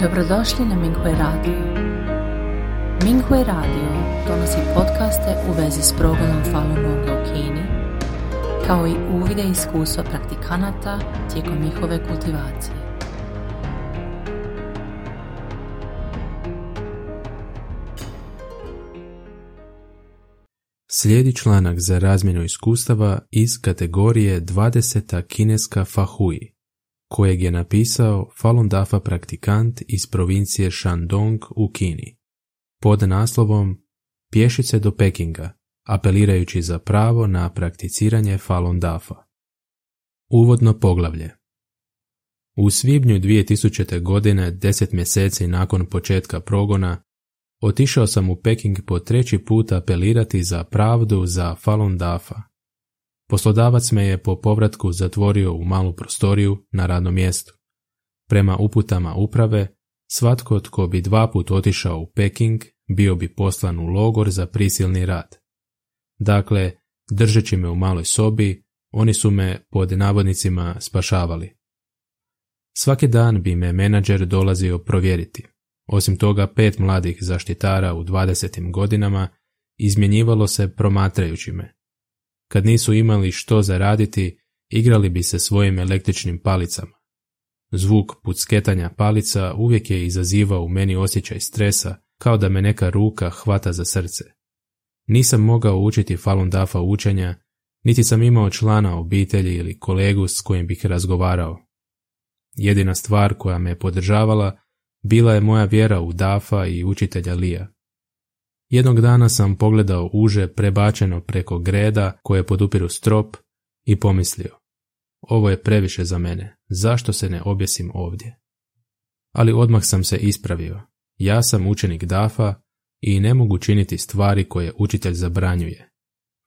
Dobrodošli na Minghui Radio. Minghui Radio donosi podcaste u vezi s progledom Falun Gonga u Kini, kao i uvide iskustva praktikanata tijekom njihove kultivacije. Slijedi članak za razmjenu iskustava iz kategorije 20. kineska Fahui kojeg je napisao Falun Dafa praktikant iz provincije Shandong u Kini, pod naslovom Pješice do Pekinga, apelirajući za pravo na prakticiranje Falun Dafa. Uvodno poglavlje U svibnju 2000. godine, deset mjeseci nakon početka progona, otišao sam u Peking po treći put apelirati za pravdu za Falun Dafa Poslodavac me je po povratku zatvorio u malu prostoriju na radnom mjestu. Prema uputama uprave, svatko tko bi dva put otišao u Peking bio bi poslan u logor za prisilni rad. Dakle, držeći me u maloj sobi, oni su me pod navodnicima spašavali. Svaki dan bi me menadžer dolazio provjeriti. Osim toga, pet mladih zaštitara u dvadesetim godinama izmjenjivalo se promatrajući me. Kad nisu imali što zaraditi, igrali bi se svojim električnim palicama. Zvuk pucketanja palica uvijek je izazivao u meni osjećaj stresa, kao da me neka ruka hvata za srce. Nisam mogao učiti Falun Dafa učenja, niti sam imao člana obitelji ili kolegu s kojim bih razgovarao. Jedina stvar koja me podržavala bila je moja vjera u Dafa i učitelja Lija. Jednog dana sam pogledao uže prebačeno preko greda koje podupiru strop i pomislio, ovo je previše za mene, zašto se ne objesim ovdje? Ali odmah sam se ispravio, ja sam učenik Dafa i ne mogu činiti stvari koje učitelj zabranjuje.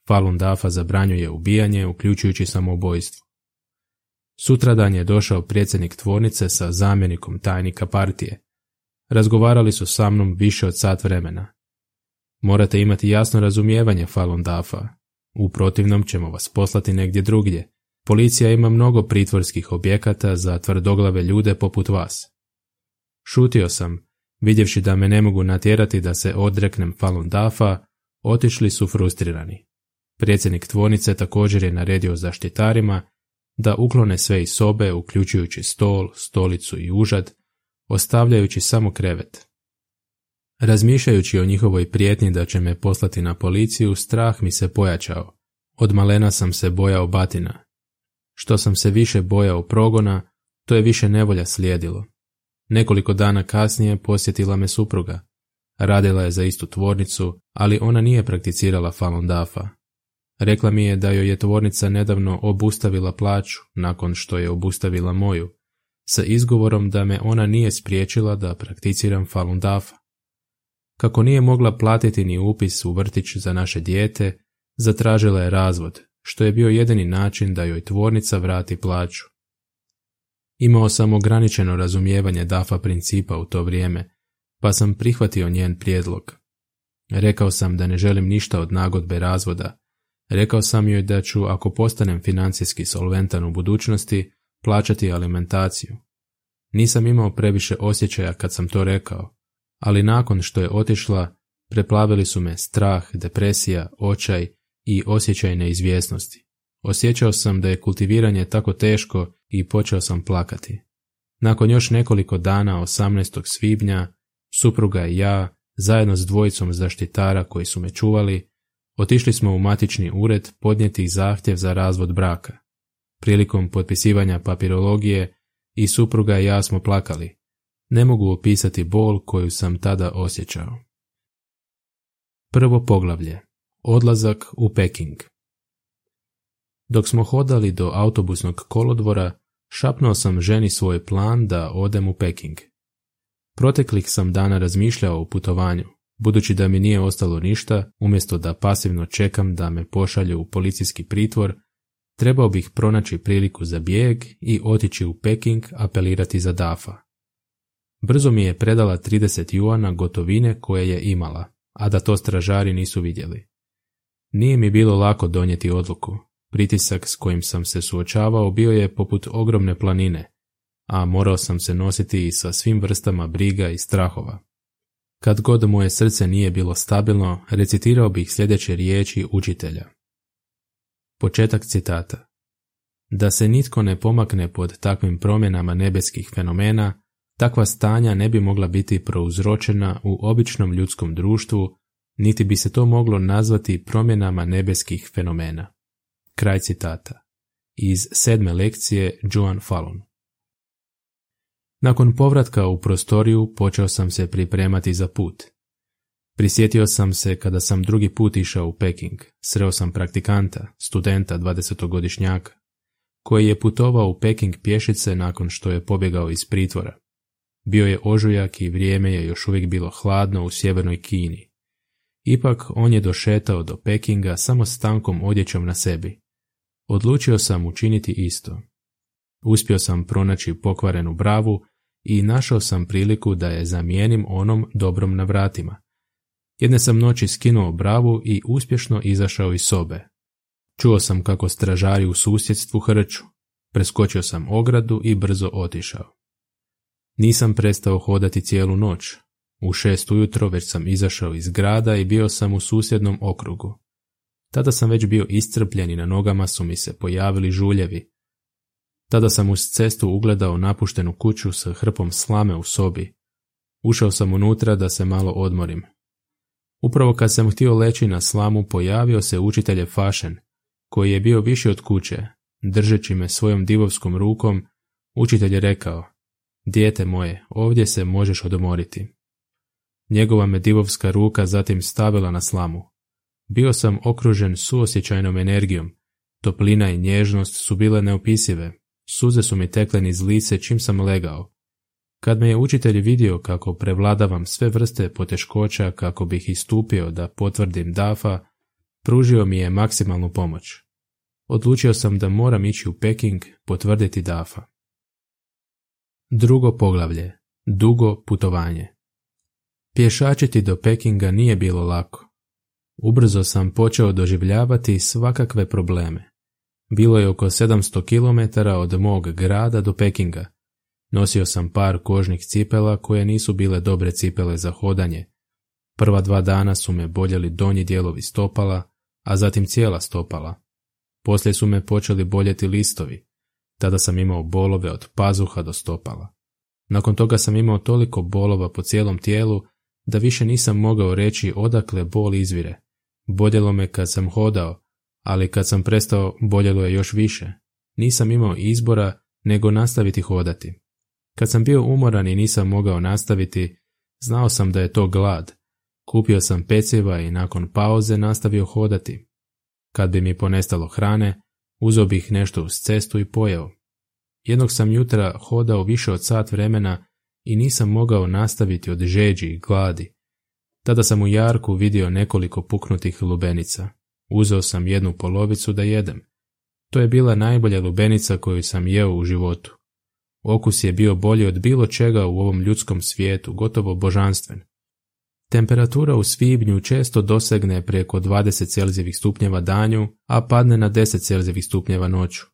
Falun Dafa zabranjuje ubijanje, uključujući samoubojstvo. Sutradan je došao predsjednik tvornice sa zamjenikom tajnika partije. Razgovarali su sa mnom više od sat vremena. Morate imati jasno razumijevanje Falun Dafa. U protivnom ćemo vas poslati negdje drugdje. Policija ima mnogo pritvorskih objekata za tvrdoglave ljude poput vas. Šutio sam, vidjevši da me ne mogu natjerati da se odreknem Falun Dafa, otišli su frustrirani. Predsjednik tvornice također je naredio zaštitarima da uklone sve iz sobe, uključujući stol, stolicu i užad, ostavljajući samo krevet. Razmišljajući o njihovoj prijetnji da će me poslati na policiju, strah mi se pojačao. Od malena sam se bojao batina. Što sam se više bojao progona, to je više nevolja slijedilo. Nekoliko dana kasnije posjetila me supruga. Radila je za istu tvornicu, ali ona nije prakticirala Falun Dafa. Rekla mi je da joj je tvornica nedavno obustavila plaću nakon što je obustavila moju, sa izgovorom da me ona nije spriječila da prakticiram Falun Dafa. Kako nije mogla platiti ni upis u vrtić za naše dijete, zatražila je razvod, što je bio jedini način da joj tvornica vrati plaću. Imao sam ograničeno razumijevanje DAFA principa u to vrijeme, pa sam prihvatio njen prijedlog. Rekao sam da ne želim ništa od nagodbe razvoda. Rekao sam joj da ću, ako postanem financijski solventan u budućnosti, plaćati alimentaciju. Nisam imao previše osjećaja kad sam to rekao, ali nakon što je otišla, preplavili su me strah, depresija, očaj i osjećaj neizvjesnosti. Osjećao sam da je kultiviranje tako teško i počeo sam plakati. Nakon još nekoliko dana 18. svibnja, supruga i ja, zajedno s dvojicom zaštitara koji su me čuvali, otišli smo u matični ured podnijeti zahtjev za razvod braka. Prilikom potpisivanja papirologije i supruga i ja smo plakali, ne mogu opisati bol koju sam tada osjećao. Prvo poglavlje. Odlazak u Peking. Dok smo hodali do autobusnog kolodvora, šapnuo sam ženi svoj plan da odem u Peking. Proteklih sam dana razmišljao o putovanju, budući da mi nije ostalo ništa, umjesto da pasivno čekam da me pošalju u policijski pritvor, trebao bih pronaći priliku za bijeg i otići u Peking apelirati za Dafa. Brzo mi je predala 30 juana gotovine koje je imala, a da to stražari nisu vidjeli. Nije mi bilo lako donijeti odluku. Pritisak s kojim sam se suočavao bio je poput ogromne planine, a morao sam se nositi i sa svim vrstama briga i strahova. Kad god moje srce nije bilo stabilno, recitirao bih sljedeće riječi učitelja. Početak citata. Da se nitko ne pomakne pod takvim promjenama nebeskih fenomena, takva stanja ne bi mogla biti prouzročena u običnom ljudskom društvu, niti bi se to moglo nazvati promjenama nebeskih fenomena. Kraj citata. Iz sedme lekcije Joan Fallon. Nakon povratka u prostoriju počeo sam se pripremati za put. Prisjetio sam se kada sam drugi put išao u Peking, sreo sam praktikanta, studenta 20-godišnjaka, koji je putovao u Peking pješice nakon što je pobjegao iz pritvora. Bio je ožujak i vrijeme je još uvijek bilo hladno u sjevernoj Kini. Ipak on je došetao do Pekinga samo s tankom odjećom na sebi. Odlučio sam učiniti isto. Uspio sam pronaći pokvarenu bravu i našao sam priliku da je zamijenim onom dobrom na vratima. Jedne sam noći skinuo bravu i uspješno izašao iz sobe. Čuo sam kako stražari u susjedstvu hrču. Preskočio sam ogradu i brzo otišao. Nisam prestao hodati cijelu noć. U šest ujutro već sam izašao iz grada i bio sam u susjednom okrugu. Tada sam već bio iscrpljen i na nogama su mi se pojavili žuljevi. Tada sam uz cestu ugledao napuštenu kuću sa hrpom slame u sobi. Ušao sam unutra da se malo odmorim. Upravo kad sam htio leći na slamu pojavio se učitelje Fašen, koji je bio više od kuće. Držeći me svojom divovskom rukom, učitelj je rekao, dijete moje, ovdje se možeš odmoriti. Njegova me divovska ruka zatim stavila na slamu. Bio sam okružen suosjećajnom energijom. Toplina i nježnost su bile neopisive. Suze su mi tekle niz lice čim sam legao. Kad me je učitelj vidio kako prevladavam sve vrste poteškoća kako bih istupio da potvrdim dafa, pružio mi je maksimalnu pomoć. Odlučio sam da moram ići u Peking potvrditi dafa. Drugo poglavlje. Dugo putovanje. Pješačiti do Pekinga nije bilo lako. Ubrzo sam počeo doživljavati svakakve probleme. Bilo je oko 700 km od mog grada do Pekinga. Nosio sam par kožnih cipela koje nisu bile dobre cipele za hodanje. Prva dva dana su me boljeli donji dijelovi stopala, a zatim cijela stopala. Poslije su me počeli boljeti listovi. Tada sam imao bolove od pazuha do stopala. Nakon toga sam imao toliko bolova po cijelom tijelu da više nisam mogao reći odakle bol izvire. Boljelo me kad sam hodao, ali kad sam prestao boljelo je još više. Nisam imao izbora nego nastaviti hodati. Kad sam bio umoran i nisam mogao nastaviti, znao sam da je to glad. Kupio sam peciva i nakon pauze nastavio hodati. Kad bi mi ponestalo hrane, uzeo bih nešto uz cestu i pojeo. Jednog sam jutra hodao više od sat vremena i nisam mogao nastaviti od žeđi i gladi. Tada sam u jarku vidio nekoliko puknutih lubenica. Uzeo sam jednu polovicu da jedem. To je bila najbolja lubenica koju sam jeo u životu. Okus je bio bolji od bilo čega u ovom ljudskom svijetu, gotovo božanstven. Temperatura u svibnju često dosegne preko 20 celzijevih stupnjeva danju, a padne na 10 celzijevih stupnjeva noću.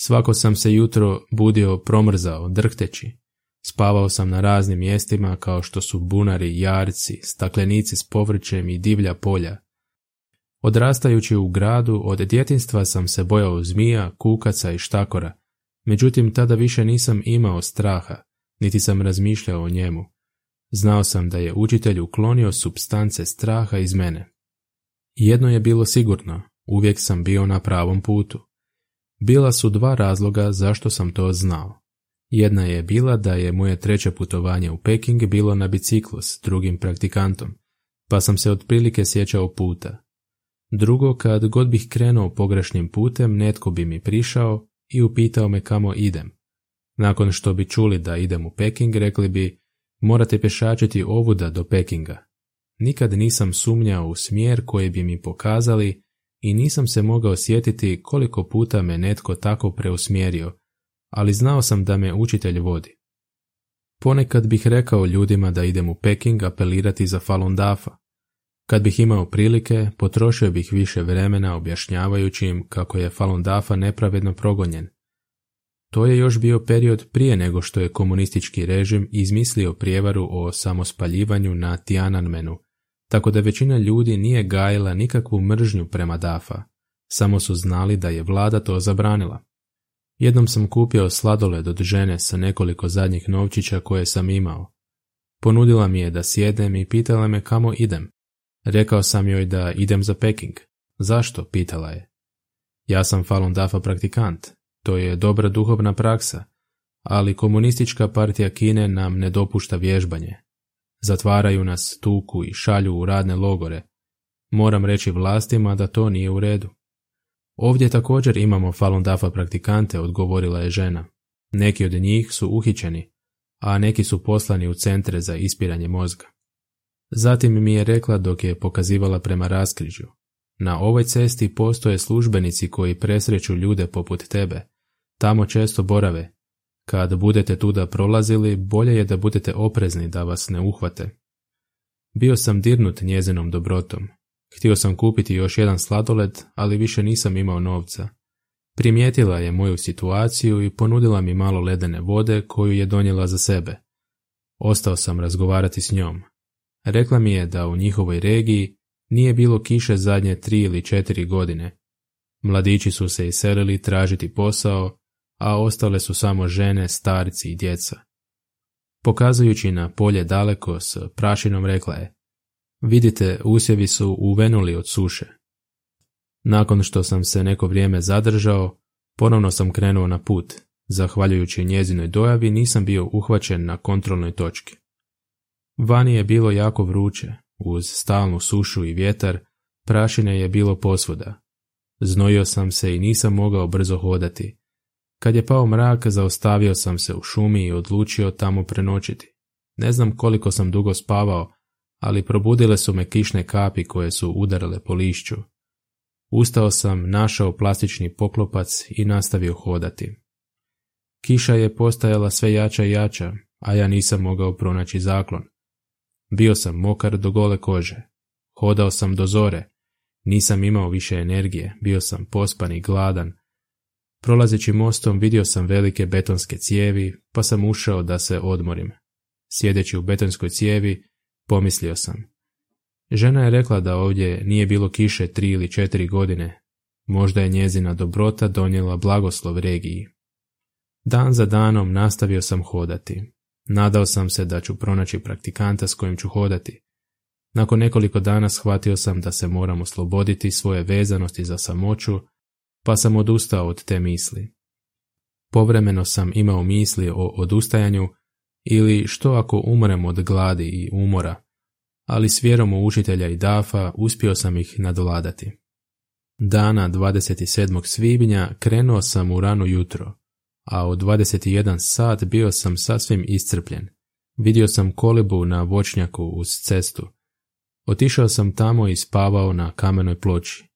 Svako sam se jutro budio promrzao, drhteći. Spavao sam na raznim mjestima kao što su bunari, jarci, staklenici s povrćem i divlja polja. Odrastajući u gradu, od djetinstva sam se bojao zmija, kukaca i štakora, međutim tada više nisam imao straha, niti sam razmišljao o njemu. Znao sam da je učitelj uklonio substance straha iz mene. Jedno je bilo sigurno, uvijek sam bio na pravom putu. Bila su dva razloga zašto sam to znao. Jedna je bila da je moje treće putovanje u Peking bilo na biciklu s drugim praktikantom, pa sam se otprilike sjećao puta. Drugo, kad god bih krenuo pogrešnim putem, netko bi mi prišao i upitao me kamo idem. Nakon što bi čuli da idem u Peking, rekli bi, morate pešačiti ovuda do Pekinga. Nikad nisam sumnjao u smjer koji bi mi pokazali i nisam se mogao sjetiti koliko puta me netko tako preusmjerio, ali znao sam da me učitelj vodi. Ponekad bih rekao ljudima da idem u Peking apelirati za Falun Dafa. Kad bih imao prilike, potrošio bih više vremena objašnjavajući im kako je Falun Dafa nepravedno progonjen. To je još bio period prije nego što je komunistički režim izmislio prijevaru o samospaljivanju na Tiananmenu, tako da većina ljudi nije gajila nikakvu mržnju prema Dafa, samo su znali da je vlada to zabranila. Jednom sam kupio sladoled od žene sa nekoliko zadnjih novčića koje sam imao. Ponudila mi je da sjedem i pitala me kamo idem. Rekao sam joj da idem za Peking. Zašto? pitala je. Ja sam Falun Dafa praktikant. To je dobra duhovna praksa, ali komunistička partija Kine nam ne dopušta vježbanje. Zatvaraju nas, tuku i šalju u radne logore. Moram reći vlastima da to nije u redu. Ovdje također imamo Falun Dafa praktikante, odgovorila je žena. Neki od njih su uhićeni, a neki su poslani u centre za ispiranje mozga. Zatim mi je rekla dok je pokazivala prema raskrižju. Na ovoj cesti postoje službenici koji presreću ljude poput tebe. Tamo često borave. Kad budete tuda prolazili, bolje je da budete oprezni da vas ne uhvate. Bio sam dirnut njezinom dobrotom. Htio sam kupiti još jedan sladoled, ali više nisam imao novca. Primijetila je moju situaciju i ponudila mi malo ledene vode koju je donijela za sebe. Ostao sam razgovarati s njom. Rekla mi je da u njihovoj regiji nije bilo kiše zadnje tri ili četiri godine. Mladići su se iselili tražiti posao, a ostale su samo žene, starci i djeca. Pokazujući na polje daleko s prašinom rekla je Vidite, usjevi su uvenuli od suše. Nakon što sam se neko vrijeme zadržao, ponovno sam krenuo na put. Zahvaljujući njezinoj dojavi nisam bio uhvaćen na kontrolnoj točki. Vani je bilo jako vruće, uz stalnu sušu i vjetar, prašine je bilo posvuda. Znojio sam se i nisam mogao brzo hodati. Kad je pao mrak, zaostavio sam se u šumi i odlučio tamo prenoćiti. Ne znam koliko sam dugo spavao, ali probudile su me kišne kapi koje su udarale po lišću. Ustao sam, našao plastični poklopac i nastavio hodati. Kiša je postajala sve jača i jača, a ja nisam mogao pronaći zaklon. Bio sam mokar do gole kože. Hodao sam do zore. Nisam imao više energije, bio sam pospan i gladan. Prolazeći mostom vidio sam velike betonske cijevi, pa sam ušao da se odmorim. Sjedeći u betonskoj cijevi, pomislio sam. Žena je rekla da ovdje nije bilo kiše tri ili četiri godine. Možda je njezina dobrota donijela blagoslov regiji. Dan za danom nastavio sam hodati. Nadao sam se da ću pronaći praktikanta s kojim ću hodati. Nakon nekoliko dana shvatio sam da se moram osloboditi svoje vezanosti za samoću, pa sam odustao od te misli. Povremeno sam imao misli o odustajanju ili što ako umrem od gladi i umora, ali s vjerom u učitelja i dafa uspio sam ih nadvladati. Dana 27. svibnja krenuo sam u rano jutro, a u 21 sat bio sam sasvim iscrpljen. Vidio sam kolibu na voćnjaku uz cestu. Otišao sam tamo i spavao na kamenoj ploči.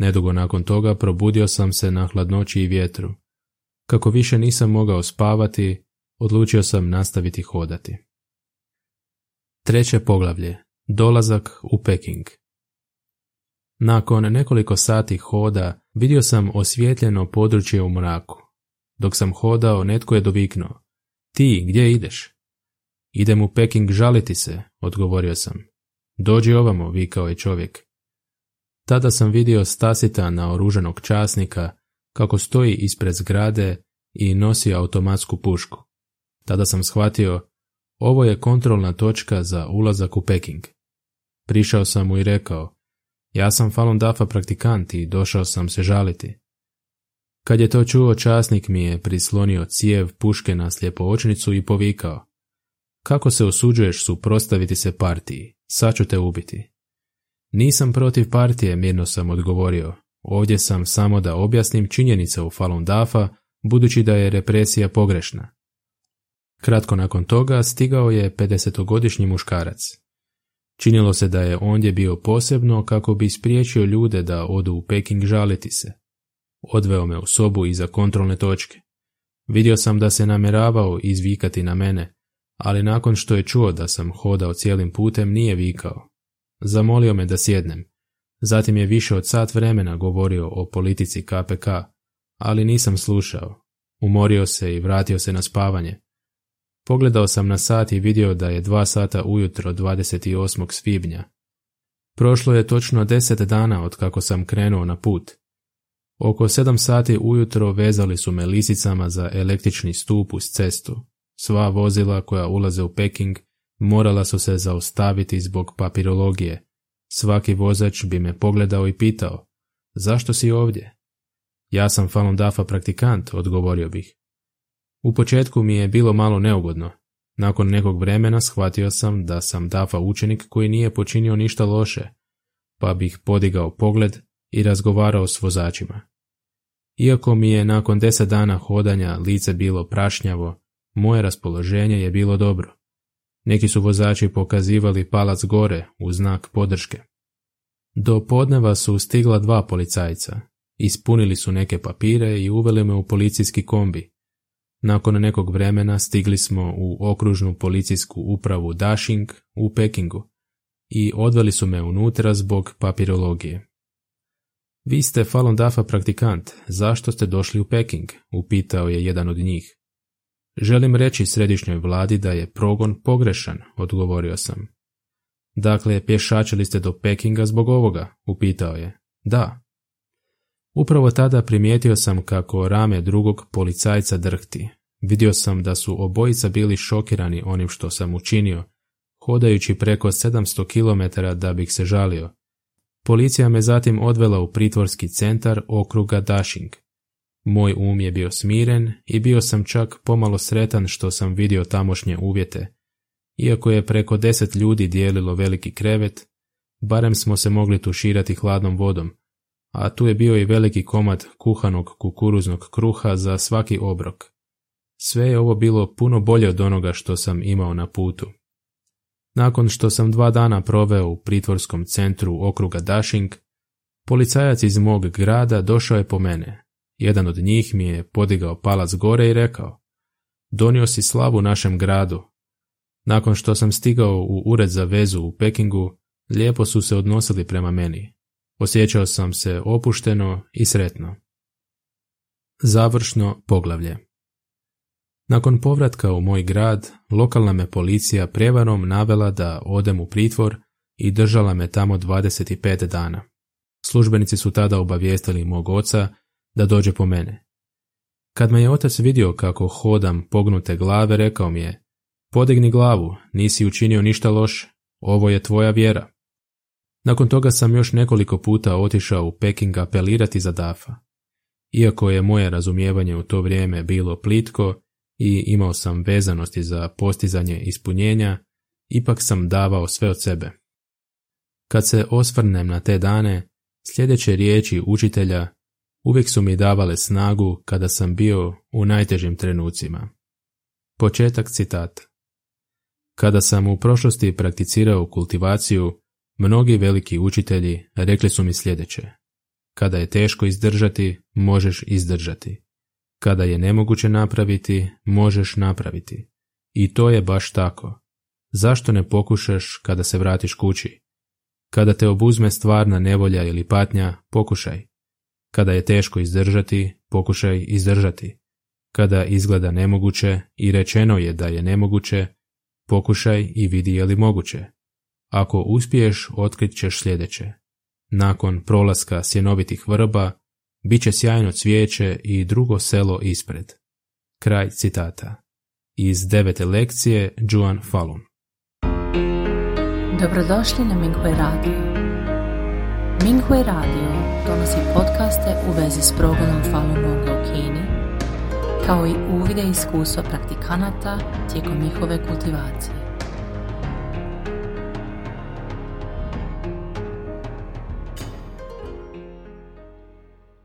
Nedugo nakon toga probudio sam se na hladnoći i vjetru. Kako više nisam mogao spavati, odlučio sam nastaviti hodati. Treće poglavlje. Dolazak u Peking. Nakon nekoliko sati hoda vidio sam osvjetljeno područje u mraku. Dok sam hodao, netko je doviknuo. Ti, gdje ideš? Idem u Peking žaliti se, odgovorio sam. Dođi ovamo, vikao je čovjek. Tada sam vidio Stasita na oruženog časnika kako stoji ispred zgrade i nosi automatsku pušku. Tada sam shvatio, ovo je kontrolna točka za ulazak u Peking. Prišao sam mu i rekao, ja sam Falun Dafa praktikant i došao sam se žaliti. Kad je to čuo, časnik mi je prislonio cijev puške na očnicu i povikao. Kako se osuđuješ suprostaviti se partiji? Sad ću te ubiti. Nisam protiv partije, mirno sam odgovorio. Ovdje sam samo da objasnim činjenice u Falun Dafa, budući da je represija pogrešna. Kratko nakon toga stigao je 50-godišnji muškarac. Činilo se da je ondje bio posebno kako bi spriječio ljude da odu u Peking žaliti se. Odveo me u sobu iza kontrolne točke. Vidio sam da se namjeravao izvikati na mene, ali nakon što je čuo da sam hodao cijelim putem nije vikao. Zamolio me da sjednem. Zatim je više od sat vremena govorio o politici KPK, ali nisam slušao. Umorio se i vratio se na spavanje. Pogledao sam na sat i vidio da je dva sata ujutro 28. svibnja. Prošlo je točno deset dana od kako sam krenuo na put. Oko sedam sati ujutro vezali su me lisicama za električni stup uz cestu. Sva vozila koja ulaze u Peking morala su se zaustaviti zbog papirologije. Svaki vozač bi me pogledao i pitao, zašto si ovdje? Ja sam Falun Dafa praktikant, odgovorio bih. U početku mi je bilo malo neugodno. Nakon nekog vremena shvatio sam da sam Dafa učenik koji nije počinio ništa loše, pa bih podigao pogled i razgovarao s vozačima. Iako mi je nakon deset dana hodanja lice bilo prašnjavo, moje raspoloženje je bilo dobro. Neki su vozači pokazivali palac gore u znak podrške. Do podneva su stigla dva policajca. Ispunili su neke papire i uveli me u policijski kombi. Nakon nekog vremena stigli smo u okružnu policijsku upravu Dashing u Pekingu i odveli su me unutra zbog papirologije. Vi ste Falun Dafa praktikant, zašto ste došli u Peking? upitao je jedan od njih. Želim reći središnjoj vladi da je progon pogrešan, odgovorio sam. Dakle, pješačili ste do Pekinga zbog ovoga, upitao je. Da. Upravo tada primijetio sam kako rame drugog policajca drhti. Vidio sam da su obojica bili šokirani onim što sam učinio, hodajući preko 700 km da bih se žalio. Policija me zatim odvela u pritvorski centar okruga Dashing. Moj um je bio smiren i bio sam čak pomalo sretan što sam vidio tamošnje uvjete. Iako je preko deset ljudi dijelilo veliki krevet, barem smo se mogli tuširati hladnom vodom, a tu je bio i veliki komad kuhanog kukuruznog kruha za svaki obrok. Sve je ovo bilo puno bolje od onoga što sam imao na putu. Nakon što sam dva dana proveo u pritvorskom centru okruga Dashing, policajac iz mog grada došao je po mene. Jedan od njih mi je podigao palac gore i rekao, donio si slavu našem gradu. Nakon što sam stigao u ured za vezu u Pekingu, lijepo su se odnosili prema meni. Osjećao sam se opušteno i sretno. Završno poglavlje nakon povratka u moj grad, lokalna me policija prevarom navela da odem u pritvor i držala me tamo 25 dana. Službenici su tada obavijestili mog oca da dođe po mene. Kad me je otac vidio kako hodam pognute glave, rekao mi je Podigni glavu, nisi učinio ništa loše, ovo je tvoja vjera. Nakon toga sam još nekoliko puta otišao u Peking apelirati za Dafa. Iako je moje razumijevanje u to vrijeme bilo plitko, i imao sam vezanosti za postizanje ispunjenja, ipak sam davao sve od sebe. Kad se osvrnem na te dane, sljedeće riječi učitelja uvijek su mi davale snagu kada sam bio u najtežim trenucima. Početak citata. Kada sam u prošlosti prakticirao kultivaciju, mnogi veliki učitelji rekli su mi sljedeće. Kada je teško izdržati, možeš izdržati. Kada je nemoguće napraviti, možeš napraviti. I to je baš tako. Zašto ne pokušaš kada se vratiš kući? Kada te obuzme stvarna nevolja ili patnja, pokušaj. Kada je teško izdržati, pokušaj izdržati. Kada izgleda nemoguće i rečeno je da je nemoguće, pokušaj i vidi je li moguće. Ako uspiješ, otkrit ćeš sljedeće. Nakon prolaska sjenovitih vrba, Biće sjajno cvijeće i drugo selo ispred. Kraj citata. Iz devete lekcije Juan Falun. Dobrodošli na Minghui Radio. Minghui Radio donosi podcaste u vezi s progledom Falun Gonga u Kini, kao i uvide iskustva praktikanata tijekom njihove kultivacije.